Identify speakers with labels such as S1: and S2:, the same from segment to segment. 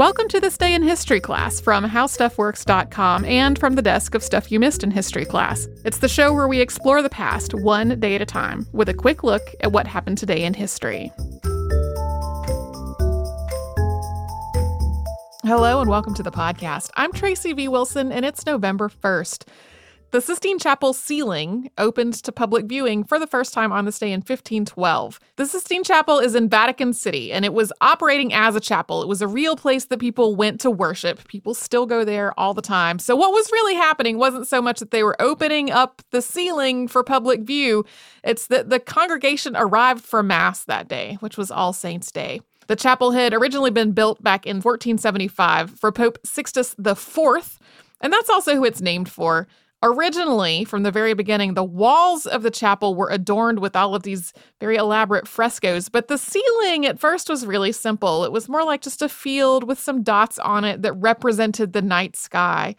S1: Welcome to this day in history class from howstuffworks.com and from the desk of Stuff You Missed in History class. It's the show where we explore the past one day at a time with a quick look at what happened today in history. Hello and welcome to the podcast. I'm Tracy V. Wilson and it's November 1st. The Sistine Chapel ceiling opened to public viewing for the first time on this day in 1512. The Sistine Chapel is in Vatican City and it was operating as a chapel. It was a real place that people went to worship. People still go there all the time. So, what was really happening wasn't so much that they were opening up the ceiling for public view, it's that the congregation arrived for Mass that day, which was All Saints' Day. The chapel had originally been built back in 1475 for Pope Sixtus IV, and that's also who it's named for. Originally, from the very beginning, the walls of the chapel were adorned with all of these very elaborate frescoes, but the ceiling at first was really simple. It was more like just a field with some dots on it that represented the night sky.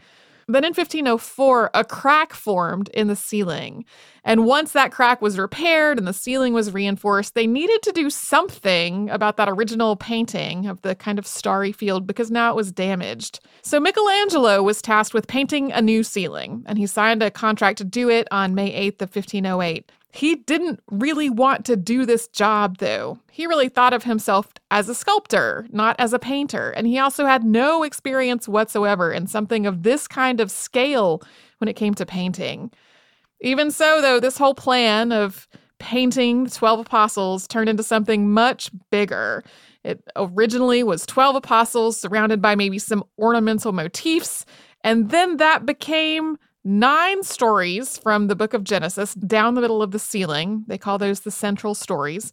S1: Then in 1504, a crack formed in the ceiling. And once that crack was repaired and the ceiling was reinforced, they needed to do something about that original painting of the kind of starry field because now it was damaged. So Michelangelo was tasked with painting a new ceiling, and he signed a contract to do it on May 8th of 1508. He didn't really want to do this job, though. He really thought of himself as a sculptor, not as a painter, and he also had no experience whatsoever in something of this kind of scale when it came to painting. Even so, though, this whole plan of painting the 12 apostles turned into something much bigger. It originally was 12 apostles surrounded by maybe some ornamental motifs, and then that became nine stories from the book of Genesis down the middle of the ceiling. They call those the central stories.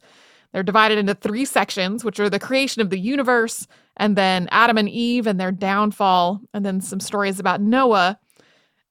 S1: They're divided into three sections, which are the creation of the universe, and then Adam and Eve and their downfall, and then some stories about Noah.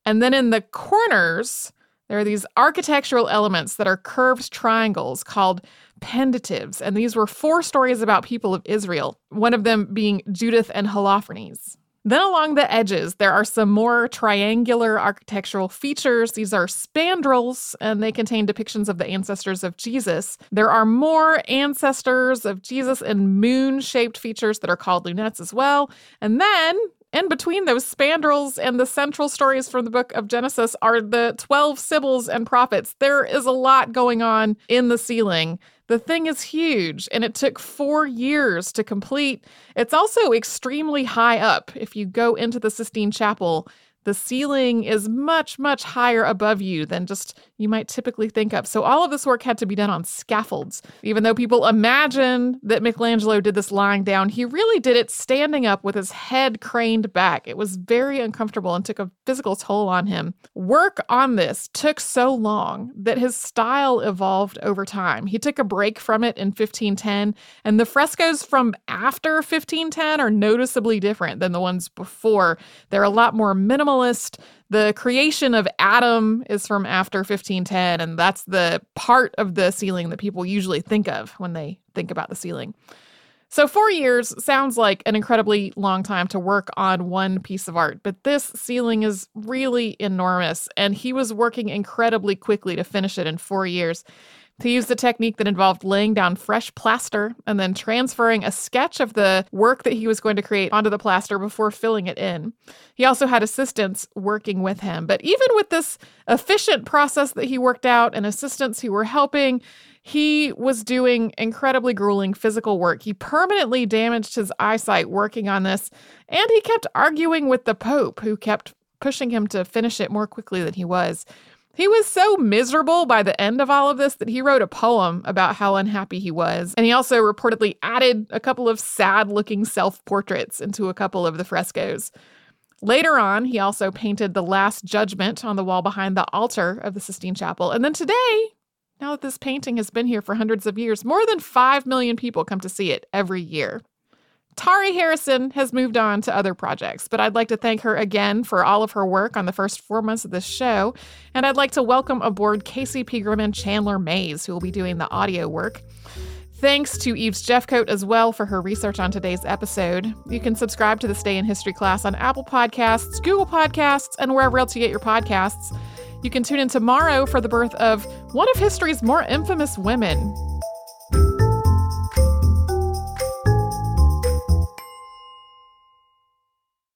S1: And then in the corners, there are these architectural elements that are curved triangles called pendentives. And these were four stories about people of Israel, one of them being Judith and Holofernes. Then along the edges, there are some more triangular architectural features. These are spandrels, and they contain depictions of the ancestors of Jesus. There are more ancestors of Jesus and moon shaped features that are called lunettes as well. And then in between those spandrels and the central stories from the book of Genesis are the 12 sibyls and prophets. There is a lot going on in the ceiling. The thing is huge and it took four years to complete. It's also extremely high up. If you go into the Sistine Chapel, the ceiling is much, much higher above you than just you might typically think of. So all of this work had to be done on scaffolds. Even though people imagine that Michelangelo did this lying down, he really did it standing up with his head craned back. It was very uncomfortable and took a physical toll on him. Work on this took so long that his style evolved over time. He took a break from it in 1510, and the frescoes from after 1510 are noticeably different than the ones before. They're a lot more the creation of Adam is from after 1510, and that's the part of the ceiling that people usually think of when they think about the ceiling. So, four years sounds like an incredibly long time to work on one piece of art, but this ceiling is really enormous, and he was working incredibly quickly to finish it in four years. He used a technique that involved laying down fresh plaster and then transferring a sketch of the work that he was going to create onto the plaster before filling it in. He also had assistants working with him. But even with this efficient process that he worked out and assistants who were helping, he was doing incredibly grueling physical work. He permanently damaged his eyesight working on this, and he kept arguing with the Pope, who kept pushing him to finish it more quickly than he was. He was so miserable by the end of all of this that he wrote a poem about how unhappy he was. And he also reportedly added a couple of sad looking self portraits into a couple of the frescoes. Later on, he also painted the Last Judgment on the wall behind the altar of the Sistine Chapel. And then today, now that this painting has been here for hundreds of years, more than 5 million people come to see it every year. Tari Harrison has moved on to other projects, but I'd like to thank her again for all of her work on the first four months of this show. And I'd like to welcome aboard Casey Pegram and Chandler Mays, who will be doing the audio work. Thanks to Eves Jeffcoat as well for her research on today's episode. You can subscribe to the Stay in history class on Apple Podcasts, Google Podcasts, and wherever else you get your podcasts. You can tune in tomorrow for the birth of one of history's more infamous women,